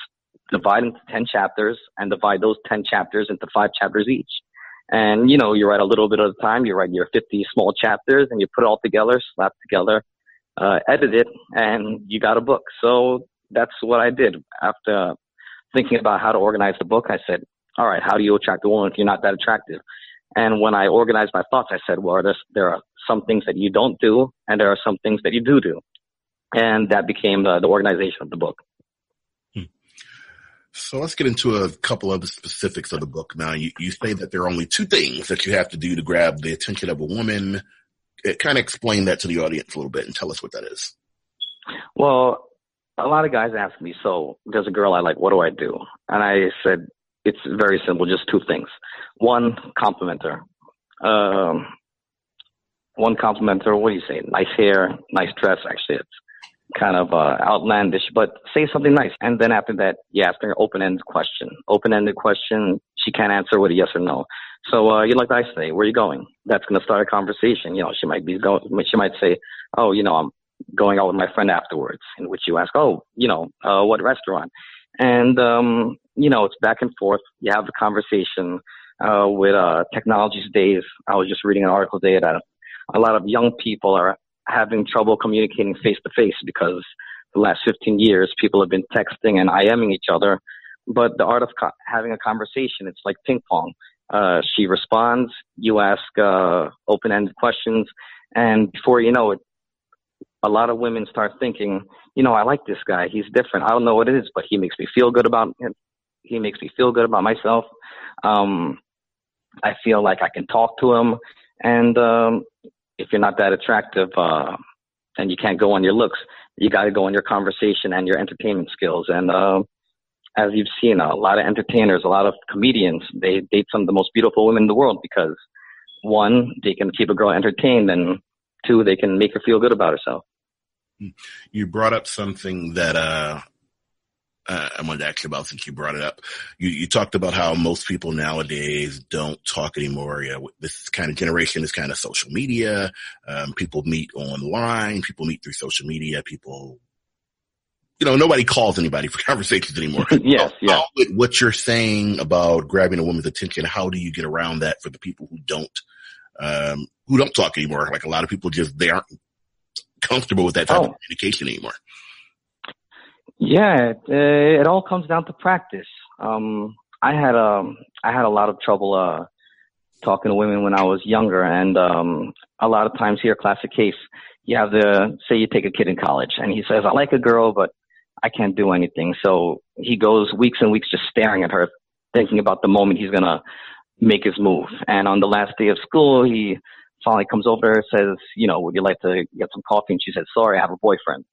divide into ten chapters, and divide those ten chapters into five chapters each." And you know, you write a little bit at a time. You write your 50 small chapters, and you put it all together, slap together, uh, edit it, and you got a book. So that's what I did. After thinking about how to organize the book, I said, all right, how do you attract a woman if you're not that attractive? And when I organized my thoughts, I said, well, there are some things that you don't do, and there are some things that you do do. And that became the, the organization of the book. Hmm. So let's get into a couple of the specifics of the book. Now, you, you say that there are only two things that you have to do to grab the attention of a woman. It, kind of explain that to the audience a little bit and tell us what that is. Well, a lot of guys ask me, so there's a girl I like, what do I do? And I said, it's very simple, just two things. One, compliment her. Um, one compliment her, what do you say? Nice hair, nice dress. Actually, it's kind of uh, outlandish, but say something nice. And then after that, you ask her an open-ended question. Open-ended question, she can't answer with a yes or no. So uh, you like I say, where are you going? That's going to start a conversation. You know, she might be going. She might say, oh, you know, I'm going out with my friend afterwards. In which you ask, oh, you know, uh, what restaurant? And um, you know, it's back and forth. You have the conversation. Uh, with uh, technology's days, I was just reading an article today that a lot of young people are having trouble communicating face to face because the last 15 years people have been texting and IMing each other. But the art of co- having a conversation, it's like ping pong. Uh, she responds, you ask uh, open ended questions, and before you know it, a lot of women start thinking, you know, I like this guy. He's different. I don't know what it is, but he makes me feel good about him. He makes me feel good about myself. Um, I feel like I can talk to him. And um, if you're not that attractive uh, and you can't go on your looks, you got to go on your conversation and your entertainment skills. And uh, as you've seen, a lot of entertainers, a lot of comedians, they date some of the most beautiful women in the world because one, they can keep a girl entertained, and two, they can make her feel good about herself. You brought up something that uh, uh, I wanted to ask you about since you brought it up. You, you talked about how most people nowadays don't talk anymore. Yeah, this kind of generation is kind of social media. Um, people meet online. People meet through social media. People, you know, nobody calls anybody for conversations anymore. yes, yeah. what you're saying about grabbing a woman's attention, how do you get around that for the people who don't, um, who don't talk anymore? Like a lot of people just, they aren't comfortable with that type oh. of communication anymore. Yeah, it, it all comes down to practice. Um, I had um, I had a lot of trouble uh, talking to women when I was younger, and um, a lot of times here, classic case, you have the say you take a kid in college, and he says, "I like a girl, but I can't do anything." So he goes weeks and weeks just staring at her, thinking about the moment he's gonna make his move. And on the last day of school, he finally comes over, says, "You know, would you like to get some coffee?" And she says, "Sorry, I have a boyfriend."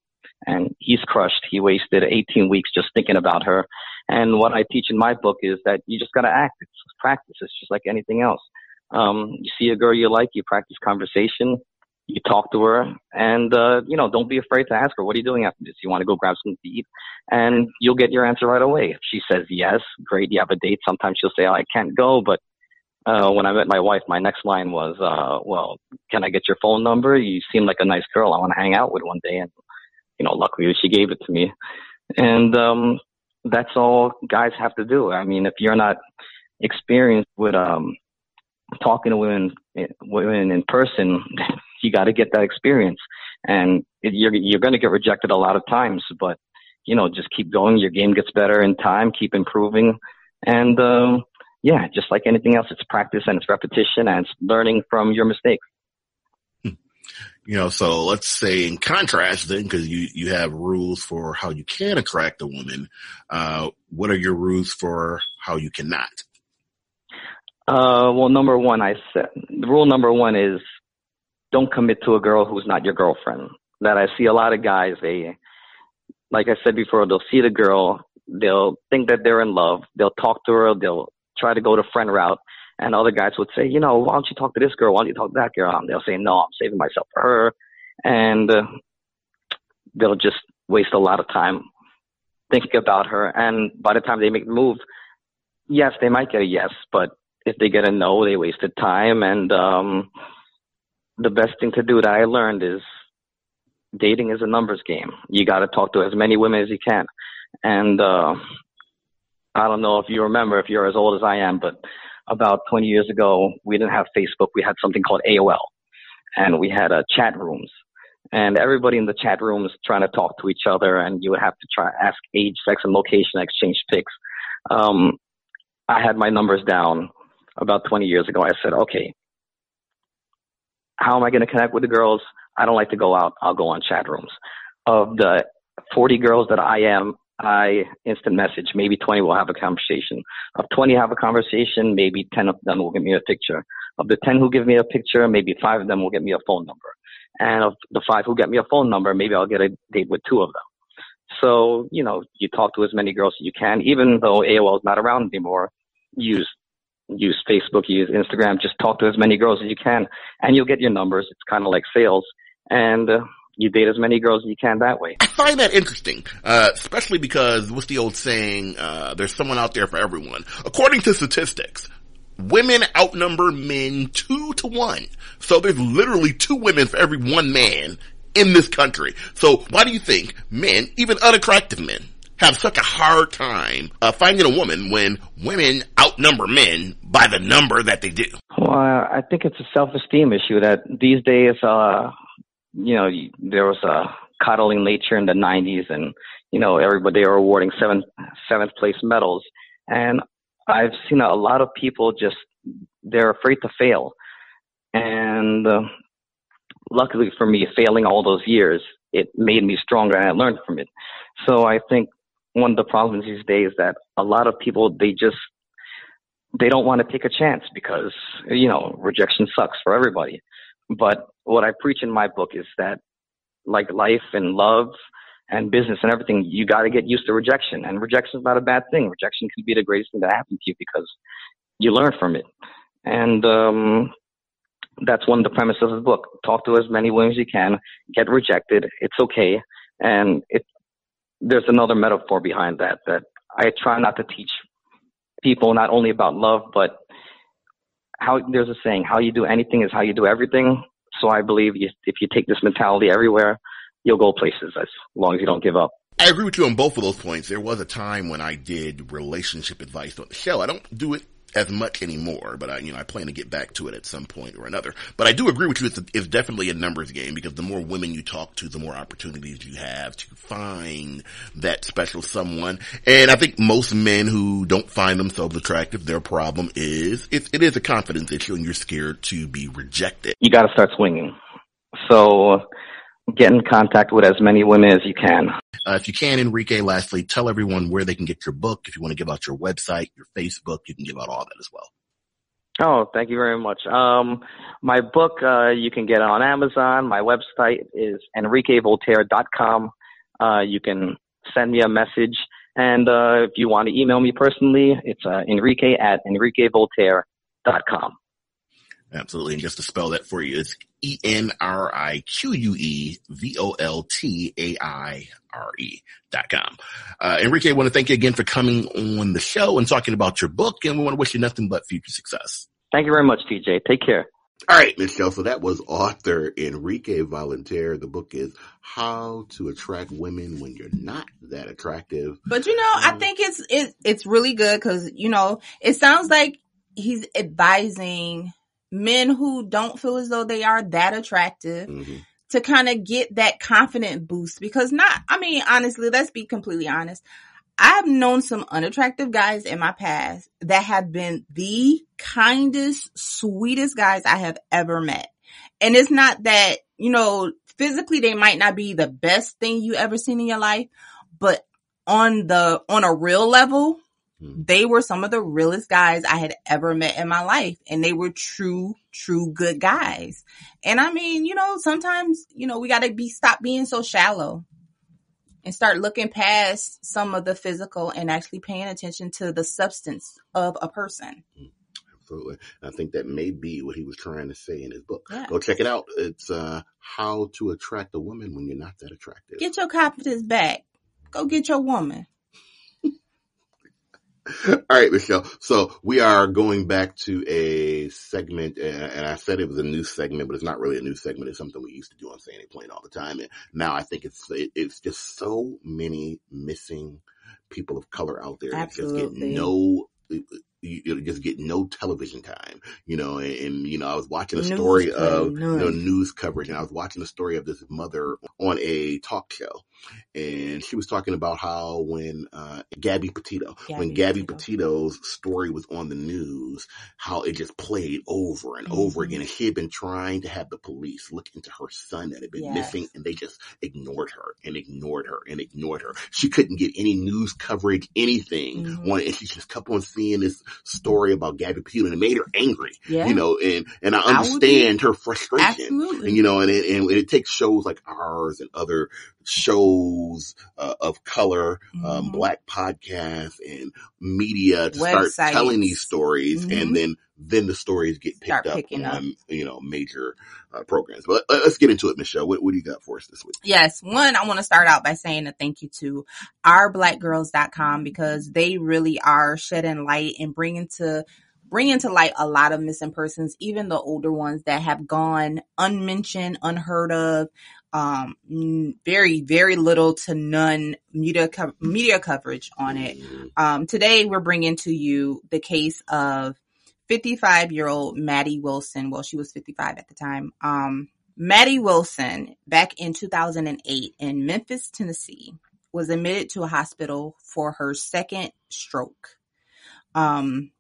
And he's crushed. He wasted 18 weeks just thinking about her. And what I teach in my book is that you just got to act. It's practice. It's just like anything else. Um, you see a girl you like, you practice conversation, you talk to her, and uh, you know, don't be afraid to ask her, "What are you doing after this? You want to go grab something to eat?" And you'll get your answer right away. If she says yes, great. You have a date. Sometimes she'll say, oh, "I can't go," but uh, when I met my wife, my next line was, uh, "Well, can I get your phone number? You seem like a nice girl. I want to hang out with one day." And you know, luckily she gave it to me. And um, that's all guys have to do. I mean, if you're not experienced with um, talking to women, women in person, you got to get that experience. And it, you're you're going to get rejected a lot of times, but you know, just keep going. Your game gets better in time. Keep improving, and um, yeah, just like anything else, it's practice and it's repetition and it's learning from your mistakes. You know, so let's say in contrast then, because you, you have rules for how you can attract a woman. Uh, what are your rules for how you cannot? Uh, well, number one, I said, rule number one is don't commit to a girl who's not your girlfriend. That I see a lot of guys, they, like I said before, they'll see the girl, they'll think that they're in love, they'll talk to her, they'll try to go the friend route, and other guys would say, you know, why don't you talk to this girl? Why don't you talk to that girl? And they'll say, no, I'm saving myself for her. And uh, they'll just waste a lot of time thinking about her. And by the time they make the move, yes, they might get a yes, but if they get a no, they wasted time. And um, the best thing to do that I learned is dating is a numbers game. You got to talk to as many women as you can. And uh, I don't know if you remember, if you're as old as I am, but about 20 years ago, we didn't have Facebook. We had something called AOL, and we had uh, chat rooms. And everybody in the chat rooms trying to talk to each other, and you would have to try ask age, sex, and location, exchange pics. Um, I had my numbers down about 20 years ago. I said, okay, how am I going to connect with the girls? I don't like to go out. I'll go on chat rooms. Of the 40 girls that I am, I instant message. Maybe 20 will have a conversation. Of 20 have a conversation, maybe 10 of them will give me a picture. Of the 10 who give me a picture, maybe five of them will get me a phone number. And of the five who get me a phone number, maybe I'll get a date with two of them. So, you know, you talk to as many girls as you can, even though AOL is not around anymore. Use use Facebook, use Instagram, just talk to as many girls as you can, and you'll get your numbers. It's kind of like sales, and uh, you date as many girls as you can that way. I find that interesting, uh, especially because what's the old saying? Uh, there's someone out there for everyone. According to statistics, women outnumber men two to one. So there's literally two women for every one man in this country. So why do you think men, even unattractive men, have such a hard time uh, finding a woman when women outnumber men by the number that they do? Well, I think it's a self-esteem issue that these days, uh, you know, there was a coddling nature in the 90s and, you know, everybody are awarding seventh, seventh place medals. And I've seen a lot of people just, they're afraid to fail. And uh, luckily for me, failing all those years, it made me stronger and I learned from it. So I think one of the problems these days that a lot of people they just they don't want to take a chance because you know rejection sucks for everybody but what i preach in my book is that like life and love and business and everything you got to get used to rejection. And rejection is not a bad thing. Rejection can be the greatest thing that happens to you because you learn from it. And um that's one of the premises of the book. Talk to as many women as you can. Get rejected. It's okay. And it there's another metaphor behind that that I try not to teach people not only about love but how there's a saying how you do anything is how you do everything so I believe you, if you take this mentality everywhere you'll go places as long as you don't give up I agree with you on both of those points. There was a time when I did relationship advice on the show. I don't do it as much anymore, but I, you know, I plan to get back to it at some point or another. But I do agree with you. It's, it's definitely a numbers game because the more women you talk to, the more opportunities you have to find that special someone. And I think most men who don't find themselves attractive, their problem is it, it is a confidence issue, and you're scared to be rejected. You got to start swinging. So get in contact with as many women as you can. Uh, if you can, Enrique, lastly, tell everyone where they can get your book. If you want to give out your website, your Facebook, you can give out all that as well. Oh, thank you very much. Um, my book, uh, you can get it on Amazon. My website is enriquevoltaire.com. Uh, you can send me a message. And uh, if you want to email me personally, it's uh, enrique at enriquevoltaire.com. Absolutely. And just to spell that for you, it's E N R I Q U E V O L T A I R E dot com. Uh, Enrique, I want to thank you again for coming on the show and talking about your book, and we want to wish you nothing but future success. Thank you very much, TJ. Take care. All right, Michelle. So that was author Enrique Voltaire. The book is How to Attract Women When You're Not That Attractive. But you know, I think it's it, it's really good because you know it sounds like he's advising men who don't feel as though they are that attractive mm-hmm. to kind of get that confident boost because not I mean honestly let's be completely honest I've known some unattractive guys in my past that have been the kindest sweetest guys I have ever met and it's not that you know physically they might not be the best thing you ever seen in your life but on the on a real level. They were some of the realest guys I had ever met in my life. And they were true, true good guys. And I mean, you know, sometimes, you know, we got to be, stop being so shallow and start looking past some of the physical and actually paying attention to the substance of a person. Hmm. Absolutely. I think that may be what he was trying to say in his book. Yeah. Go check it out. It's uh, How to Attract a Woman When You're Not That Attractive. Get your confidence back. Go get your woman. All right, Michelle. So we are going back to a segment, and I said it was a new segment, but it's not really a new segment. It's something we used to do on Saying It Plain all the time. And now I think it's it's just so many missing people of color out there that just get no. You just get no television time, you know, and, and, you know, I was watching a News story time, of you know, news coverage and I was watching the story of this mother on a talk show and she was talking about how when, uh, Gabby Petito, when Gabby Gabby Petito's story was on the news, how it just played over and over Mhm. again. And she had been trying to have the police look into her son that had been Yes. missing and they just ignored her and ignored her and ignored her. She couldn't get any news coverage, anything Mhm. on it. And she just kept on seeing this story about Gabby Petito and it made her angry, Yeah. you know, and, and I I understand her frustration. Absolutely. And, you know, and it, and it takes shows like ours and other shows uh, of color, um, Mhm. black podcasts and media to start telling these stories Mhm. and then then the stories get picked up picking up. on you know major uh, programs. But uh, let's get into it, Michelle. What, what do you got for us this week? Yes. One, I want to start out by saying a thank you to ourblackgirls.com because they really are shedding light and bringing to bringing to light a lot of missing persons, even the older ones that have gone unmentioned, unheard of, um, very, very little to none media co- media coverage on it. Um, today we're bringing to you the case of 55 year old Maddie Wilson. Well, she was 55 at the time. Um, Maddie Wilson, back in 2008 in Memphis, Tennessee, was admitted to a hospital for her second stroke. Um,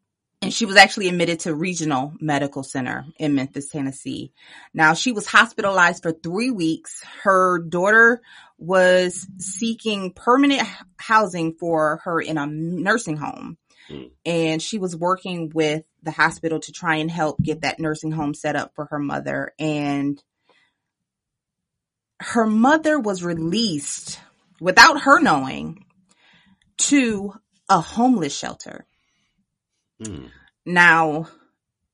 and she was actually admitted to Regional Medical Center in Memphis, Tennessee. Now she was hospitalized for three weeks. Her daughter was seeking permanent housing for her in a nursing home. And she was working with the hospital to try and help get that nursing home set up for her mother. And her mother was released without her knowing to a homeless shelter. Hmm. Now,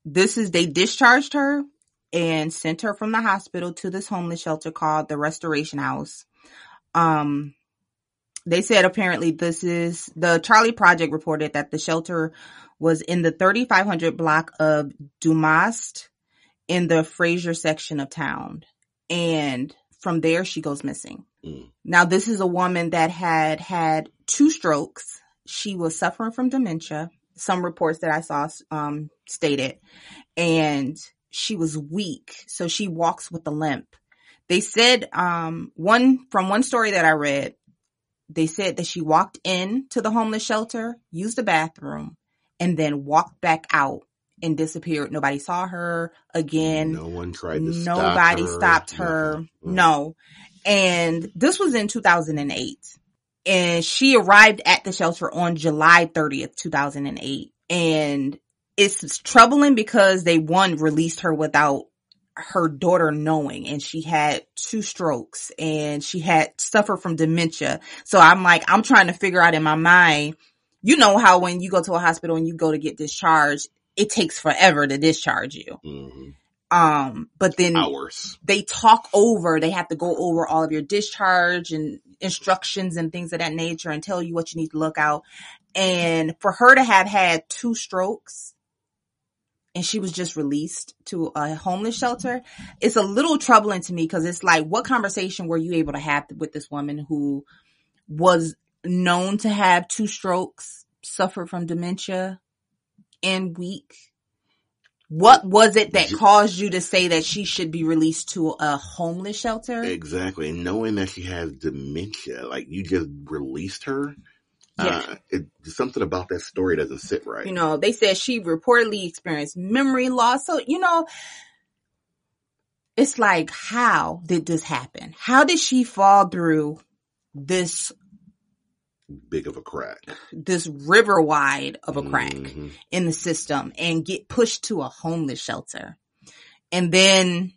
this is, they discharged her and sent her from the hospital to this homeless shelter called the Restoration House. Um, they said apparently this is the Charley Project reported that the shelter was in the 3500 block of Dumast in the Frayser section of town. And from there, she goes missing. Now, this is a woman that had had two strokes. She was suffering from dementia. Some reports that I saw um, stated, and she was weak, so she walks with a limp. They said um, one from one story that I read, they said that she walked in to the homeless shelter, used the bathroom, and then walked back out and disappeared. Nobody saw her again. No one tried to stop Nobody her. stopped her. Mm. No. And this was in 2008. And she arrived at the shelter on July 30th, 2008. And it's troubling because they one released her without her daughter knowing and she had two strokes and she had suffered from dementia. So I'm like, I'm trying to figure out in my mind, you know how when you go to a hospital and you go to get discharged, it takes forever to discharge you. Um, but then Hours. they talk over, they have to go over all of your discharge and instructions and things of that nature and tell you what you need to look out. And for her to have had two strokes and she was just released to a homeless shelter, it's a little troubling to me because it's like, what conversation were you able to have with this woman who was known to have two strokes, suffered from dementia, and weak? What was it that caused you to say that she should be released to a homeless shelter? Exactly. And knowing that she has dementia, like you just released her. Yeah. Uh, it, something about that story doesn't sit right. You know, they said she reportedly experienced memory loss. So, you know, it's like, how did this happen? How did she fall through this, Big of a crack. this river wide of a crack Mhm. in the system and get pushed to a homeless shelter and then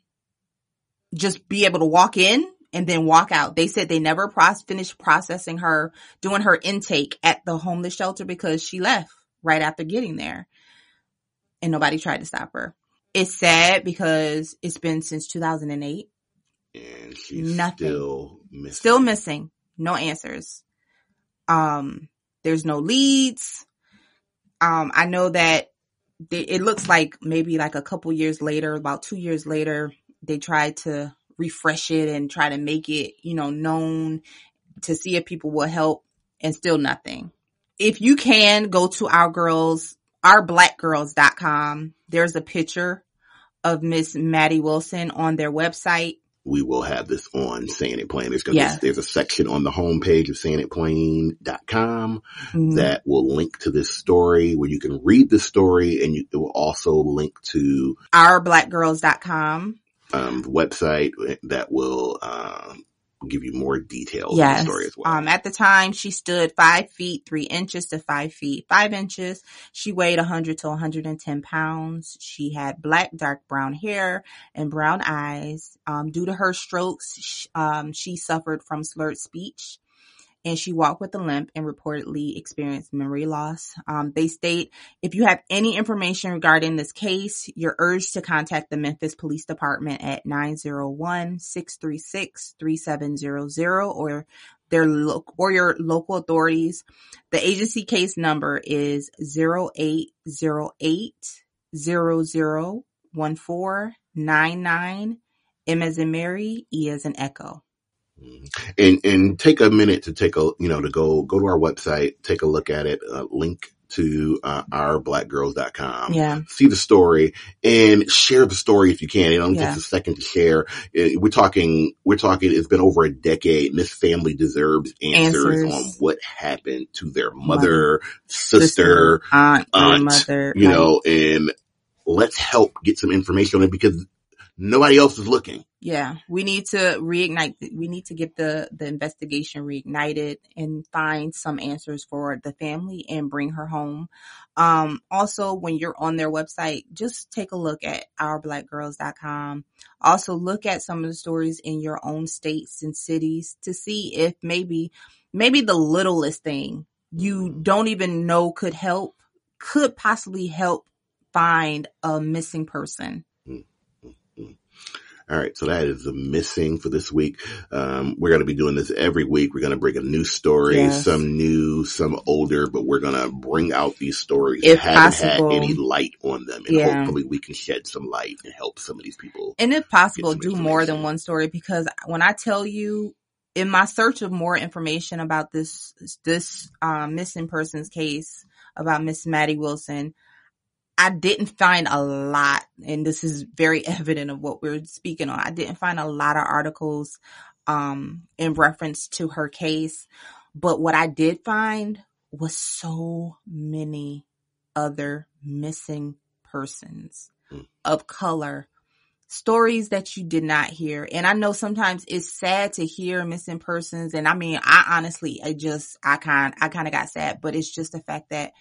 just be able to walk in and then walk out. They said they never proce- finished processing her, doing her intake at the homeless shelter because she left right after getting there. and nobody tried to stop her. It's sad because it's been since 2008. And she's Nothing. still missing. Still missing. No answers. Um, there's no leads. Um, I know that they, it looks like maybe like a couple years later, about two years later, they tried to refresh it and try to make it, you know, known to see if people will help and still nothing. If you can go to our girls, ourblackgirls.com, there's a picture of Miss Maddie Wilson on their website. we will have this on Saying It Plain. There's, Yeah. there's a section on the homepage of sayingitplain.com Mhm. that will link to this story where you can read the story and you, it will also link to ourblackgirls.com. um, website that will um, give you more details Yes. the story as well. Um, at the time, she stood five feet three inches to five feet five inches. She weighed 100 to 110 pounds. She had black, dark brown hair and brown eyes. Um, due to her strokes, sh- um, she suffered from slurred speech. And she walked with a limp and reportedly experienced memory loss. Um, they state if you have any information regarding this case, you're urged to contact the Memphis Police Department at 901-636-3700 or their lo- or your local authorities. The agency case number is 0808-001499. M as in Mary, E as in Echo. And and take a minute to take a you know to go go to our website take a look at it uh, link to uh, ourblackgirls.com Yeah. see the story and share the story if you can it only Yeah. takes a second to share Uh, we're talking we're talking it's been over a decade and this family deserves answers, Answers. on what happened to their mother, sister, Sister, aunt, aunt grandmother, you know and let's help get some information on it because nobody else is looking Yeah, we need to reignite. We need to get the the investigation reignited and find some answers for the family and bring her home. Um, also, when you're on their website, just take a look at ourblackgirls.com. Also, look at some of the stories in your own states and cities to see if maybe maybe the littlest thing you don't even know could help could possibly help find a missing person. All right, so that is the missing for this week. Um, we're going to be doing this every week. We're going to bring a new story, Yes. some new, some older, but we're going to bring out these stories If that haven't possible. had any light on them, and Yeah. hopefully we can shed some light and help some of these people. and if possible do more than one story because when i tell you in my search of more information about this this um, missing persons case about miss maddie wilson i didn't find a lot and this is very evident of what we're speaking on i didn't find a lot of articles um, in reference to her case but what i did find was so many other missing persons of color stories that you did not hear. And I know sometimes it's sad to hear missing persons. And I mean, I honestly, I just, I kind, I kind of got sad, but it's just the fact that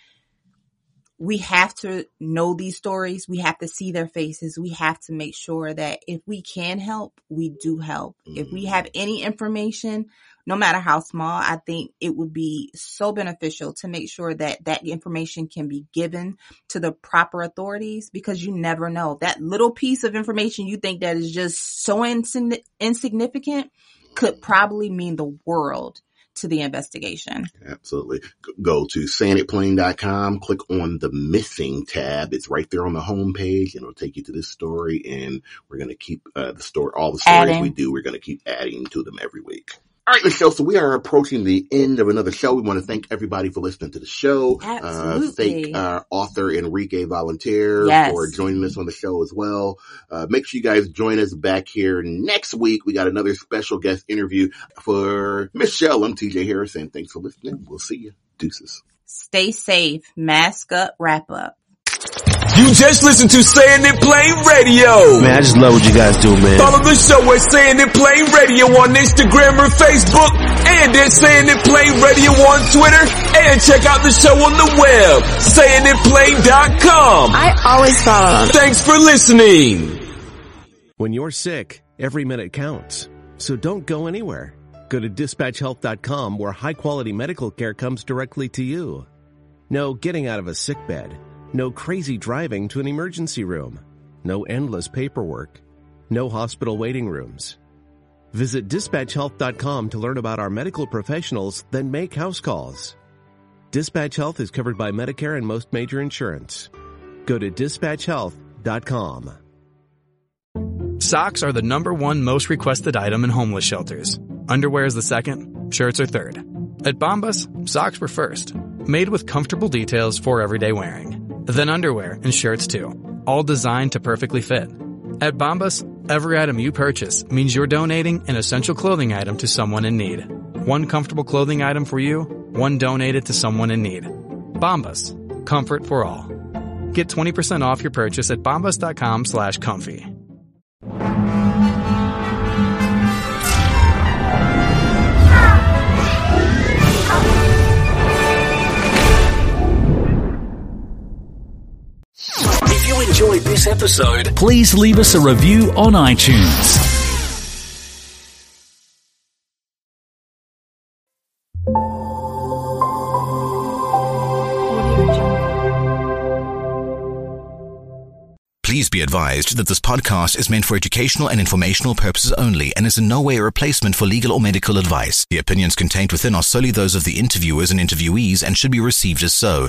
we have to know these stories. We have to see their faces. We have to make sure that if we can help, we do help. If we have mm-hmm. any information, no matter how small, I think it would be so beneficial to make sure that that information can be given to the proper authorities because you never know. That little piece of information you think that is just so insign- insignificant could probably mean the world to the investigation. Absolutely. Go to sayingitplain.com, click on the missing tab. It's right there on the homepage and it'll take you to this story. And we're going to keep uh, the story, all the stories Adding. we do, we're going to keep adding to them every week. All right, Michelle. So we are approaching the end of another show. We want to thank everybody for listening to the show. Uh, Absolutely. thank our author Enrique Voltaire Yes. for joining us on the show as well. Uh, make sure you guys join us back here next week. We got another special guest interview for Michelle. I'm TJ Harrison. Thanks for listening. We'll see you. Deuces. Stay safe, mask up, wrap up. You just listened to Saying It Plain Radio. Man, I just love what you guys do, man. Follow the show at Saying It Plain Radio on Instagram or Facebook and at Saying It Plain Radio on Twitter and check out the show on the web, sayingitplain.com. I always follow. Thanks for listening. When you're sick, every minute counts. So don't go anywhere. Go to dispatchhealth.com where high quality medical care comes directly to you. No getting out of a sick bed. No crazy driving to an emergency room. No endless paperwork. No hospital waiting rooms. Visit dispatchhealth.com to learn about our medical professionals, then make house calls. Dispatch Health is covered by Medicare and most major insurance. Go to dispatchhealth.com. Socks are the number one most requested item in homeless shelters. Underwear is the second, shirts are third. At Bombas, socks were first, made with comfortable details for everyday wearing. Then underwear and shirts too, all designed to perfectly fit. At Bombas, every item you purchase means you're donating an essential clothing item to someone in need. One comfortable clothing item for you, one donated to someone in need. Bombas, comfort for all. Get 20% off your purchase at bombas.com slash comfy. Enjoyed this episode, please leave us a review on iTunes. Please be advised that this podcast is meant for educational and informational purposes only and is in no way a replacement for legal or medical advice. The opinions contained within are solely those of the interviewers and interviewees and should be received as so.